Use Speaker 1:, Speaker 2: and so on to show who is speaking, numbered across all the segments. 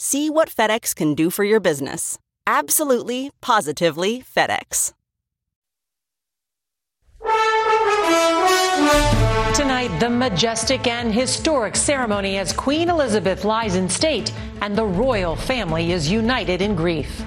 Speaker 1: See what FedEx can do for your business. Absolutely, positively FedEx.
Speaker 2: Tonight, the majestic and historic ceremony as Queen Elizabeth lies in state and the royal family is united in grief.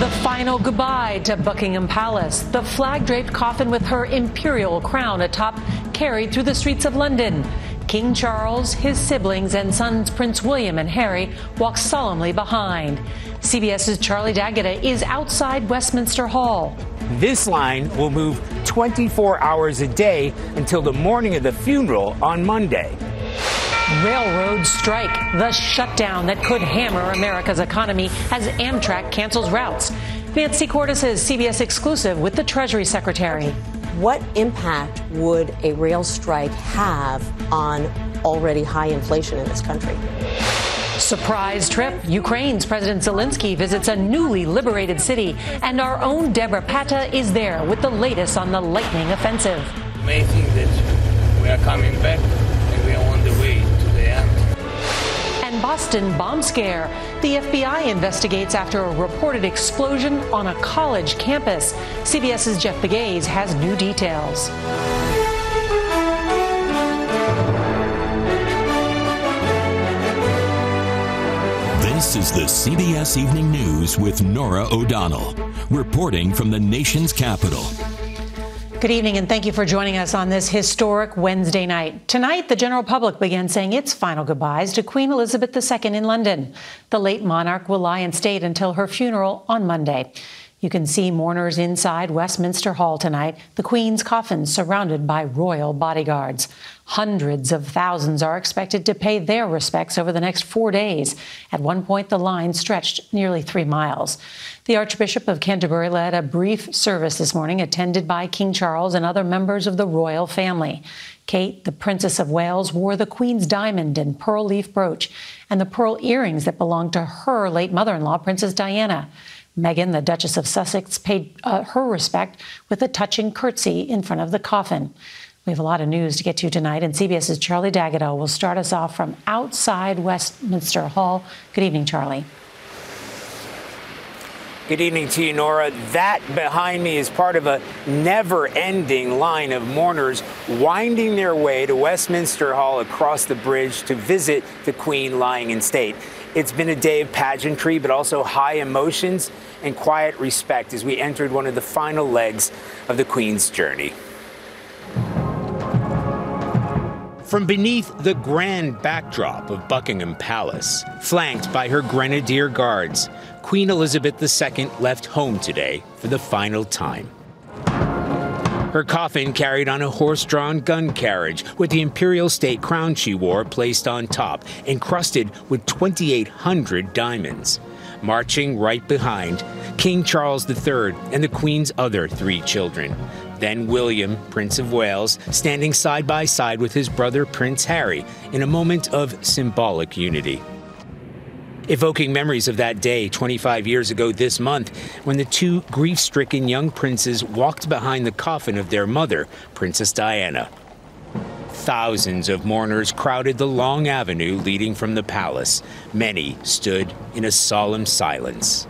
Speaker 2: The final goodbye to Buckingham Palace, the flag draped coffin with her imperial crown atop carried through the streets of London. King Charles, his siblings, and sons Prince William and Harry walk solemnly behind. CBS's Charlie D'Agata is outside Westminster Hall.
Speaker 3: This line will move 24 hours a day until the morning of the funeral on Monday.
Speaker 2: Railroad strike, the shutdown that could hammer America's economy as Amtrak cancels routes. Nancy Cordes is CBS exclusive with the Treasury Secretary.
Speaker 4: What impact would a rail strike have on already high inflation in this country?
Speaker 2: Surprise trip. Ukraine's President Zelensky visits a newly liberated city, and our own Deborah Patta is there with the latest on the lightning offensive.
Speaker 5: Amazing that we are coming back
Speaker 2: Boston bomb scare. The FBI investigates after a reported explosion on a college campus. CBS's Jeff Pegues has new details.
Speaker 6: This is the CBS Evening News with Norah O'Donnell, reporting from the nation's capital.
Speaker 2: Good evening, and thank you for joining us on this historic Wednesday night. Tonight, the general public began saying its final goodbyes to Queen Elizabeth II in London. The late monarch will lie in state until her funeral on Monday. You can see mourners inside Westminster Hall tonight, the Queen's coffin surrounded by royal bodyguards. Hundreds of thousands are expected to pay their respects over the next four days. At one point, the line stretched nearly three miles. The Archbishop of Canterbury led a brief service this morning, attended by King Charles and other members of the royal family. Kate, the Princess of Wales, wore the Queen's diamond and pearl leaf brooch and the pearl earrings that belonged to her late mother in law, Princess Diana. Meghan, the Duchess of Sussex, paid uh, her respect with a touching curtsy in front of the coffin. We have a lot of news to get to tonight, and CBS's Charlie D'Agata will start us off from outside Westminster Hall. Good evening, Charlie.
Speaker 3: Good evening to you, Norah. That behind me is part of a never ending line of mourners winding their way to Westminster Hall across the bridge to visit the Queen lying in state. It's been a day of pageantry, but also high emotions and quiet respect as we entered one of the final legs of the Queen's journey. From beneath the grand backdrop of Buckingham Palace, flanked by her grenadier guards, Queen Elizabeth II left home today for the final time. Her coffin carried on a horse drawn gun carriage with the imperial state crown she wore placed on top, encrusted with 2,800 diamonds. Marching right behind, King Charles III and the Queen's other three children. Then William, Prince of Wales, standing side by side with his brother Prince Harry in a moment of symbolic unity. evoking memories of that day 25 years ago this month when the two grief stricken young princes walked behind the coffin of their mother, Princess Diana. Thousands of mourners crowded the long avenue leading from the palace. Many stood in a solemn silence.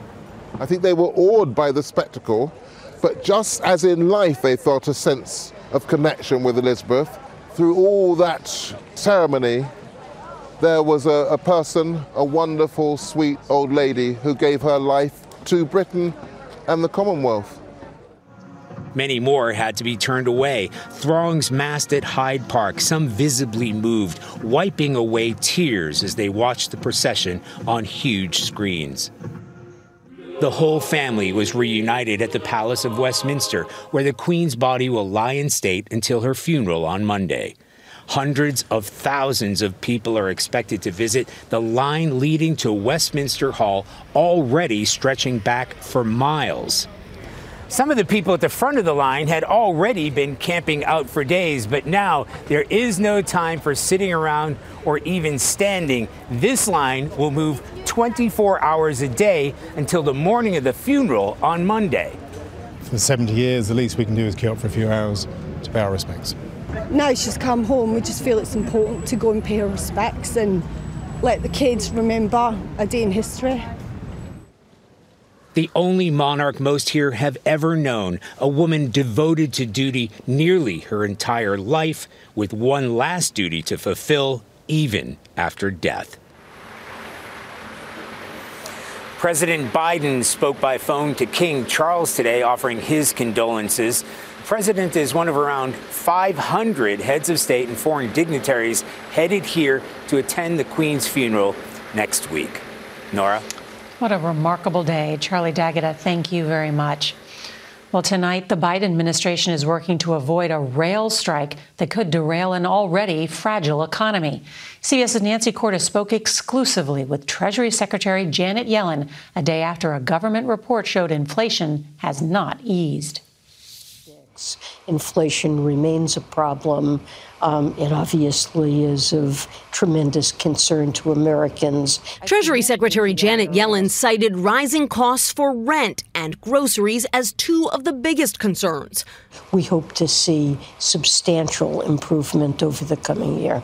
Speaker 7: I think they were awed by the spectacle, but just as in life they felt a sense of connection with Elizabeth, through all that ceremony, there was a, a, person, a wonderful, sweet old lady who gave her life to Britain and the Commonwealth.
Speaker 3: Many more had to be turned away. Throngs massed at Hyde Park, some visibly moved, wiping away tears as they watched the procession on huge screens. The whole family was reunited at the Palace of Westminster, where the Queen's body will lie in state until her funeral on Monday. Hundreds of thousands of people are expected to visit the line leading to Westminster Hall, already stretching back for miles. Some of the people at the front of the line had already been camping out for days, but now there is no time for sitting around or even standing. This line will move 24 hours a day until the morning of the funeral on Monday.
Speaker 8: For 70 years, the least we can do is queue up for a few hours to pay our respects.
Speaker 9: Now she's come home, we just feel it's important to go and pay our respects and let the kids remember a day in history
Speaker 3: the only monarch most here have ever known, a woman devoted to duty nearly her entire life, with one last duty to fulfill even after death. President Biden spoke by phone to King Charles today, offering his condolences. The president is one of around 500 heads of state and foreign dignitaries headed here to attend the Queen's funeral next week. Norah?
Speaker 2: What a remarkable day. Charlie D'Agata, thank you very much. Well, tonight, the Biden administration is working to avoid a rail strike that could derail an already fragile economy. CBS's Nancy Cordes spoke exclusively with Treasury Secretary Janet Yellen a day after a government report showed inflation has not eased.
Speaker 10: Inflation remains a problem. Um, it obviously is of tremendous concern to Americans.
Speaker 11: Treasury Secretary Janet Yellen cited rising costs for rent and groceries as two of the biggest concerns.
Speaker 10: We hope to see substantial improvement over the coming year.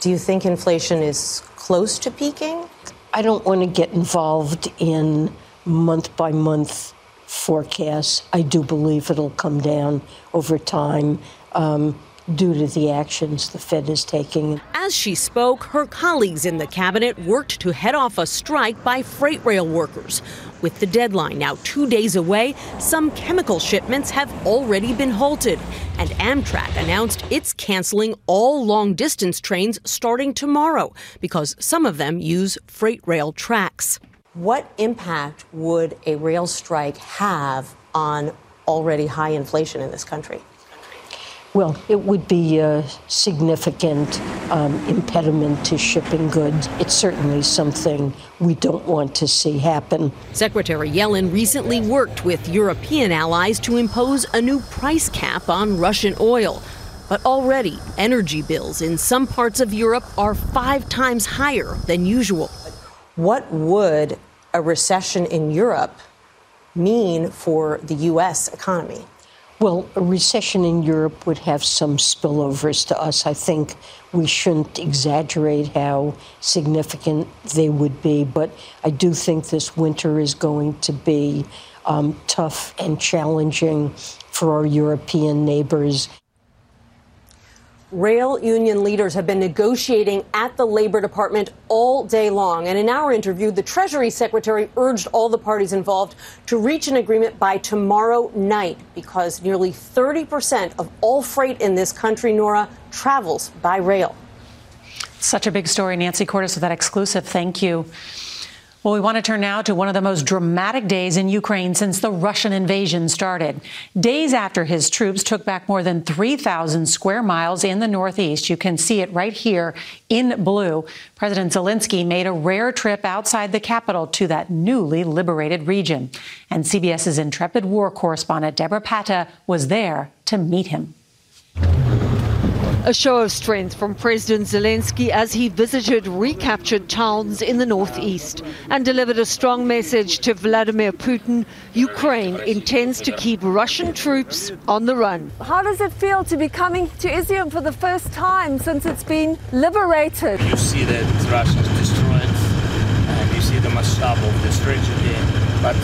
Speaker 4: Do you think inflation is close to peaking?
Speaker 10: I don't want to get involved in month by month forecasts. I do believe it'll come down over time. Um, due to the actions the Fed is taking.
Speaker 11: As she spoke, her colleagues in the cabinet worked to head off a strike by freight rail workers. With the deadline now two days away, some chemical shipments have already been halted. And Amtrak announced it's canceling all long distance trains starting tomorrow because some of them use freight rail tracks.
Speaker 4: What impact would a rail strike have on already high inflation in this country?
Speaker 10: Well, it would be a significant um, impediment to shipping goods. It's certainly something we don't want to see happen.
Speaker 11: Secretary Yellen recently worked with European allies to impose a new price cap on Russian oil. But already, energy bills in some parts of Europe are five times higher than usual.
Speaker 4: What would a recession in Europe mean for the U.S. economy?
Speaker 10: Well, a recession in Europe would have some spillovers to us. I think we shouldn't exaggerate how significant they would be, but I do think this winter is going to be um, tough and challenging for our European neighbors.
Speaker 4: Rail union leaders have been negotiating at the Labor Department all day long. And in our interview, the Treasury Secretary urged all the parties involved to reach an agreement by tomorrow night because nearly 30% of all freight in this country, Norah, travels by rail.
Speaker 2: Such a big story. Nancy Cordes with that exclusive. Thank you. Well, we want to turn now to one of the most dramatic days in Ukraine since the Russian invasion started. Days after his troops took back more than 3,000 square miles in the Northeast, you can see it right here in blue. President Zelensky made a rare trip outside the capital to that newly liberated region. And CBS's intrepid war correspondent Deborah Patta was there to meet him.
Speaker 12: A show of strength from President Zelensky as he visited recaptured towns in the northeast and delivered a strong message to Vladimir Putin. Ukraine intends to keep Russian troops on the run.
Speaker 13: How does it feel to be coming to Izium for the first time since it's been liberated?
Speaker 5: You see that Russians destroyed, and you see the mashup of the tragedy. But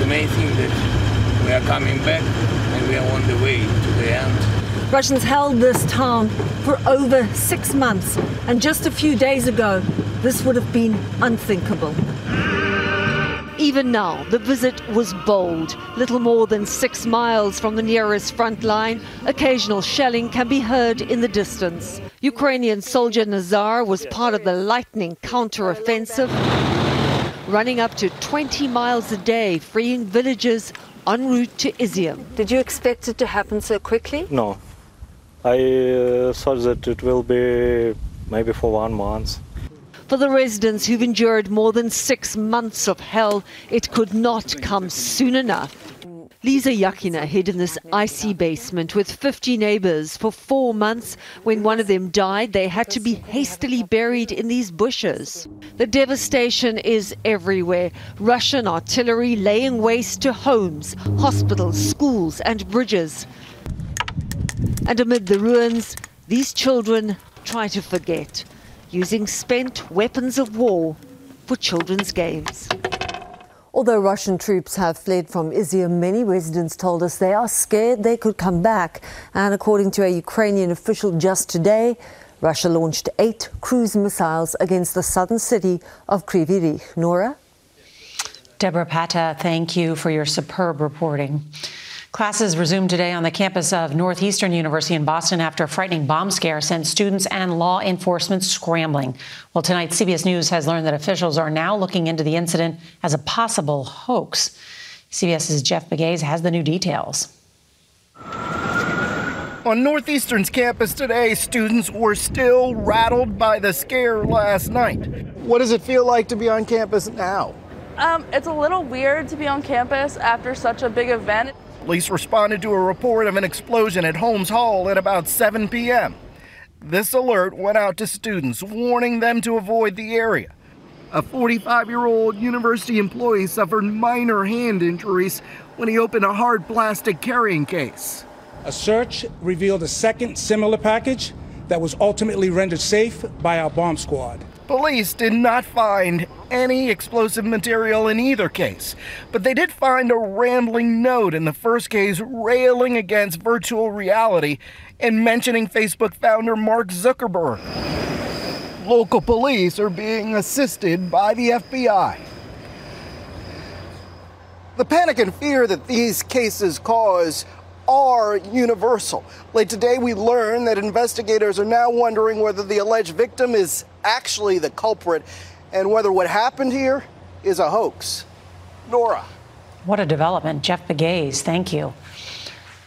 Speaker 5: the main thing that we are coming back and we are on the way to the end.
Speaker 13: Russians held this town for over six months, and just a few days ago, this would have been unthinkable.
Speaker 12: Even now, the visit was bold. Little more than six miles from the nearest front line, occasional shelling can be heard in the distance. Ukrainian soldier Nazar was part of the lightning counter-offensive, running up to 20 miles a day, freeing villages en route to Izium.
Speaker 13: Did you expect it to happen so quickly?
Speaker 14: No, I uh, thought that it will be maybe for one month.
Speaker 12: For the residents who've endured more than six months of hell, it could not come soon enough. Lisa Yakina hid in this icy basement with 50 neighbors for four months. When one of them died, they had to be hastily buried in these bushes. The devastation is everywhere. Russian artillery laying waste to homes, hospitals, schools, and bridges. And amid the ruins, these children try to forget, using spent weapons of war for children's games.
Speaker 13: Although Russian troops have fled from Izium, many residents told us they are scared they could come back. And according to a Ukrainian official just today, Russia launched eight cruise missiles against the southern city of Kryvyi Rih. Norah?
Speaker 2: Deborah Patta, thank you for your superb reporting. Classes resumed today on the campus of Northeastern University in Boston after a frightening bomb scare sent students and law enforcement scrambling. Well, tonight, CBS News has learned that officials are now looking into the incident as a possible hoax. CBS's Jeff Pegues has the new details.
Speaker 15: On Northeastern's campus today, students were still rattled by the scare last night. What does it feel like to be on campus now?
Speaker 16: Um, it's a little weird to be on campus after such a big event.
Speaker 15: Police responded to a report of an explosion at Holmes Hall at about 7 p.m. This alert went out to students, warning them to avoid the area. A 45 year old university employee suffered minor hand injuries when he opened a hard plastic carrying case.
Speaker 17: A search revealed a second similar package that was ultimately rendered safe by our bomb squad.
Speaker 15: Police did not find any explosive material in either case, but they did find a rambling note in the first case railing against virtual reality and mentioning Facebook founder Mark Zuckerberg. Local police are being assisted by the FBI. The panic and fear that these cases cause are universal. Late today, we learned that investigators are now wondering whether the alleged victim is actually the culprit and whether what happened here is a hoax. Norah.
Speaker 2: What a development. Jeff Pegues, thank you.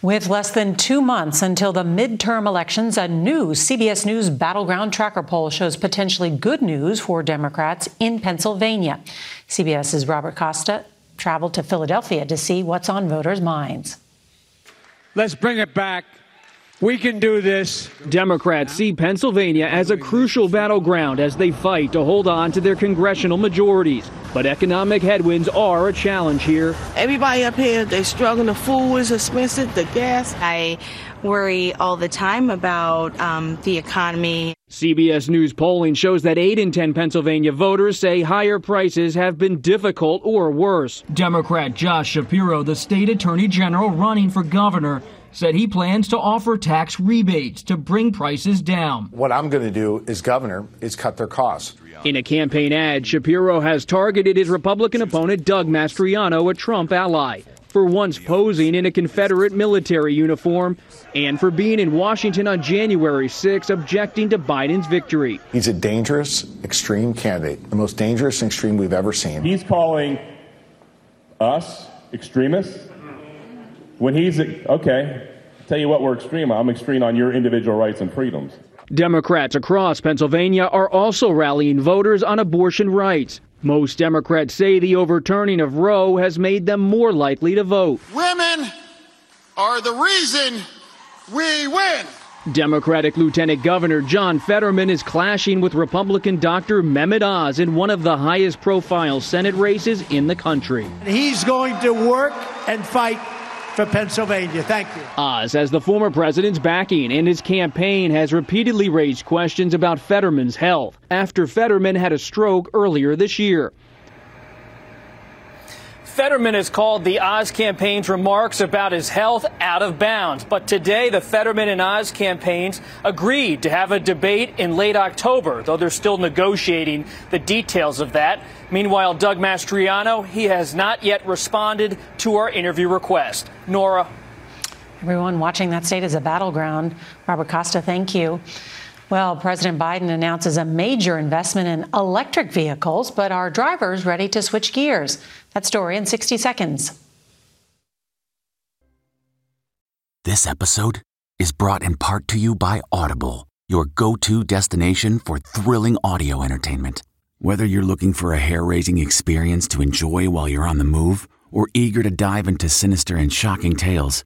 Speaker 2: With less than two months until the midterm elections, a new CBS News Battleground Tracker poll shows potentially good news for Democrats in Pennsylvania. CBS's Robert Costa traveled to Philadelphia to see what's on voters' minds.
Speaker 18: Let's bring it back. We can do this.
Speaker 19: Democrats see Pennsylvania as a crucial battleground as they fight to hold on to their congressional majorities. But economic headwinds are a challenge here.
Speaker 20: Everybody up here, they're struggling. The food is expensive, the gas.
Speaker 21: I worry all the time about um, the economy.
Speaker 19: CBS News polling shows that 8 in 10 Pennsylvania voters say higher prices have been difficult or worse. Democrat Josh Shapiro, the state attorney general running for governor, said he plans to offer tax rebates to bring prices down.
Speaker 22: What I'm going to do as governor is cut their costs.
Speaker 19: In a campaign ad, Shapiro has targeted his Republican opponent Doug Mastriano, a Trump ally, for once posing in a Confederate military uniform and for being in Washington on January 6, objecting to Biden's victory.
Speaker 22: He's a dangerous, extreme candidate, the most dangerous and extreme we've ever seen.
Speaker 23: He's calling us extremists when he's okay, tell you what we're extreme. I'm extreme on your individual rights and freedoms.
Speaker 19: Democrats across Pennsylvania are also rallying voters on abortion rights. Most Democrats say the overturning of Roe has made them more likely to vote.
Speaker 24: Women are the reason we win.
Speaker 19: Democratic Lieutenant Governor John Fetterman is clashing with Republican Dr. Mehmet Oz in one of the highest profile Senate races in the country.
Speaker 25: He's going to work and fight for Pennsylvania. Thank you.
Speaker 19: Oz has the former president's backing, and his campaign has repeatedly raised questions about Fetterman's health after Fetterman had a stroke earlier this year.
Speaker 26: Fetterman has called the Oz campaign's remarks about his health out of bounds. But today, the Fetterman and Oz campaigns agreed to have a debate in late October, though they're still negotiating the details of that. Meanwhile, Doug Mastriano, he has not yet responded to our interview request. Norah.
Speaker 2: Everyone watching that state is a battleground. Robert Costa, thank you. Well, President Biden announces a major investment in electric vehicles, but are drivers ready to switch gears? That story in 60 seconds.
Speaker 27: This episode is brought in part to you by Audible, your go to destination for thrilling audio entertainment. Whether you're looking for a hair raising experience to enjoy while you're on the move or eager to dive into sinister and shocking tales,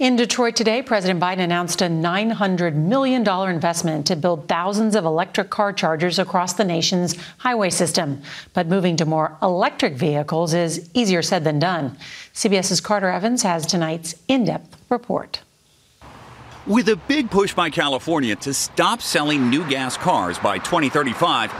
Speaker 2: In Detroit today, President Biden announced a $900 million investment to build thousands of electric car chargers across the nation's highway system. But moving to more electric vehicles is easier said than done. CBS's Carter Evans has tonight's in depth report.
Speaker 28: With a big push by California to stop selling new gas cars by 2035,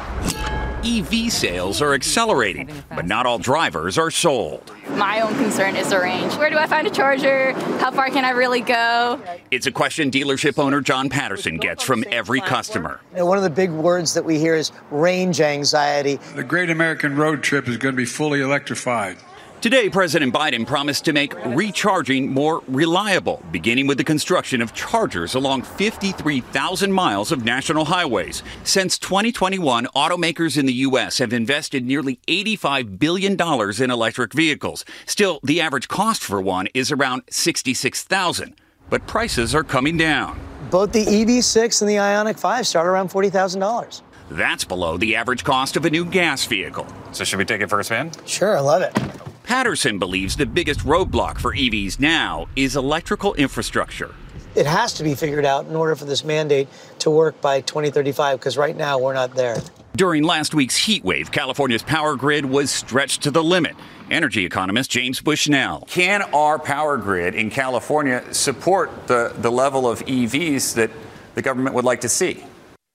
Speaker 28: EV sales are accelerating, but not all drivers are sold.
Speaker 24: My own concern is the range. Where do I find a charger? How far can I really go?
Speaker 28: It's a question dealership owner John Patterson gets from every customer.
Speaker 29: One of the big words that we hear is range anxiety.
Speaker 18: The great American road trip is going to be fully electrified.
Speaker 28: Today, President Biden promised to make recharging more reliable, beginning with the construction of chargers along 53,000 miles of national highways. Since 2021, automakers in the U.S. have invested nearly $85 billion in electric vehicles. Still, the average cost for one is around 66,000, but prices are coming down.
Speaker 29: Both the EV6 and the Ioniq 5 start around $40,000.
Speaker 28: That's below the average cost of a new gas vehicle.
Speaker 30: So, should we take it for a spin?
Speaker 29: Sure, I love it.
Speaker 28: Patterson believes the biggest roadblock for EVs now is electrical infrastructure.
Speaker 29: It has to be figured out in order for this mandate to work by 2035, because right now we're not there.
Speaker 28: During last week's heat wave, California's power grid was stretched to the limit. Energy economist James Bushnell.
Speaker 31: Can our power grid in California support the, the level of EVs that the government would like to see?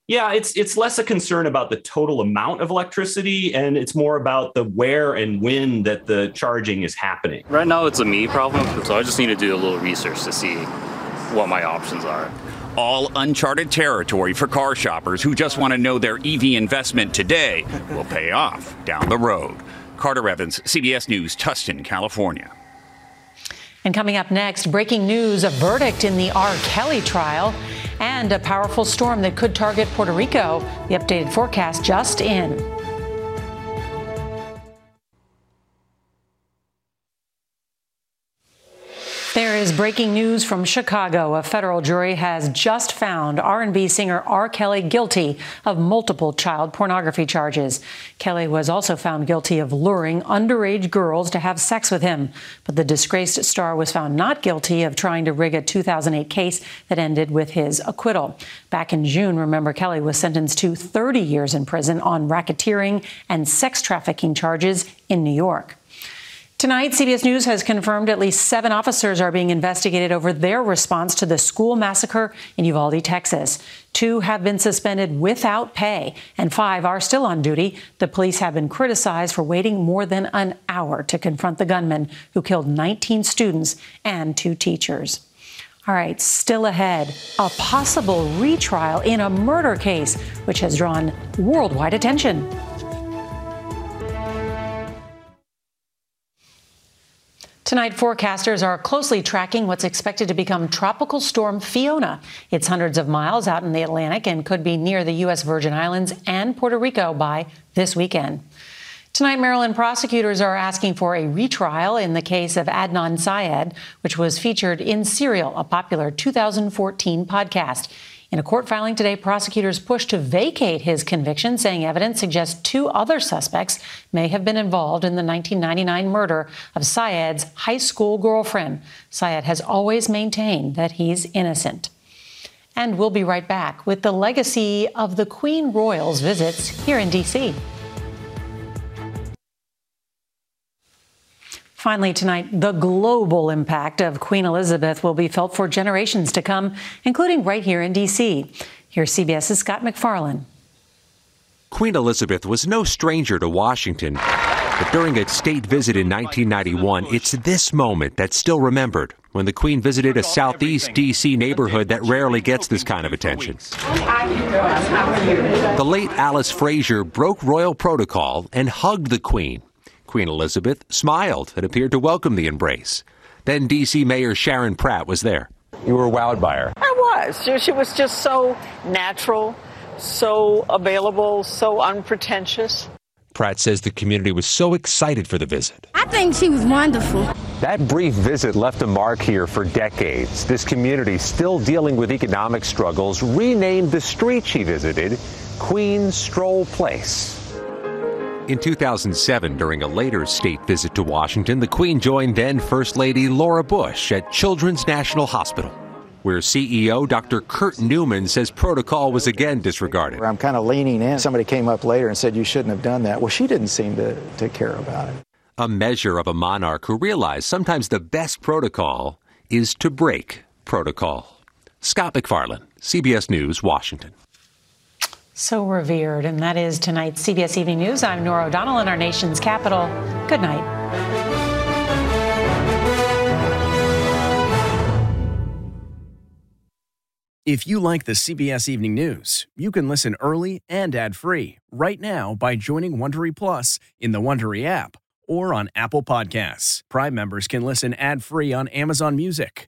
Speaker 32: Yeah, it's it's less a concern about the total amount of electricity and it's more about the where and when that the charging is happening.
Speaker 33: Right now it's a me problem, so I just need to do a little research to see what my options are.
Speaker 28: All uncharted territory for car shoppers who just want to know their EV investment today will pay off down the road. Carter Evans, CBS News, Tustin, California.
Speaker 2: And coming up next, breaking news a verdict in the R. Kelly trial and a powerful storm that could target Puerto Rico. The updated forecast just in. There is breaking news from Chicago. A federal jury has just found R&B singer R. Kelly guilty of multiple child pornography charges. Kelly was also found guilty of luring underage girls to have sex with him, but the disgraced star was found not guilty of trying to rig a 2008 case that ended with his acquittal. Back in June, remember Kelly was sentenced to 30 years in prison on racketeering and sex trafficking charges in New York. Tonight, CBS News has confirmed at least seven officers are being investigated over their response to the school massacre in Uvalde, Texas. Two have been suspended without pay, and five are still on duty. The police have been criticized for waiting more than an hour to confront the gunman who killed 19 students and two teachers. All right, still ahead, a possible retrial in a murder case, which has drawn worldwide attention. Tonight, forecasters are closely tracking what's expected to become Tropical Storm Fiona. It's hundreds of miles out in the Atlantic and could be near the U.S. Virgin Islands and Puerto Rico by this weekend. Tonight, Maryland prosecutors are asking for a retrial in the case of Adnan Syed, which was featured in Serial, a popular 2014 podcast. In a court filing today, prosecutors pushed to vacate his conviction, saying evidence suggests two other suspects may have been involved in the 1999 murder of Syed's high school girlfriend. Syed has always maintained that he's innocent. And we'll be right back with the legacy of the Queen Royal's visits here in D.C. Finally, tonight, the global impact of Queen Elizabeth will be felt for generations to come, including right here in D.C. Here's CBS's Scott MacFarlane.
Speaker 34: Queen Elizabeth was no stranger to Washington, but during a state visit in 1991, it's this moment that's still remembered when the Queen visited a southeast D.C. neighborhood that rarely gets this kind of attention. The late Alice Frazier broke royal protocol and hugged the Queen Queen Elizabeth smiled and appeared to welcome the embrace. Then D.C. Mayor Sharon Pratt was there.
Speaker 35: You were wowed by her.
Speaker 36: I was. She was just so natural, so available, so unpretentious.
Speaker 34: Pratt says the community was so excited for the visit.
Speaker 37: I think she was wonderful.
Speaker 35: That brief visit left a mark here for decades. This community, still dealing with economic struggles, renamed the street she visited Queen Stroll Place.
Speaker 34: In 2007, during a later state visit to Washington, the Queen joined then First Lady Laura Bush at Children's National Hospital, where CEO Dr. Kurt Newman says protocol was again disregarded.
Speaker 38: I'm kind of leaning in. Somebody came up later and said, You shouldn't have done that. Well, she didn't seem to, to care about it.
Speaker 34: A measure of a monarch who realized sometimes the best protocol is to break protocol. Scott MacFarlane, CBS News, Washington.
Speaker 2: So revered, and that is tonight's CBS Evening News. I'm Norah O'Donnell in our nation's capital. Good night.
Speaker 39: If you like the CBS Evening News, you can listen early and ad-free right now by joining Wondery Plus in the Wondery app or on Apple Podcasts. Prime members can listen ad-free on Amazon Music.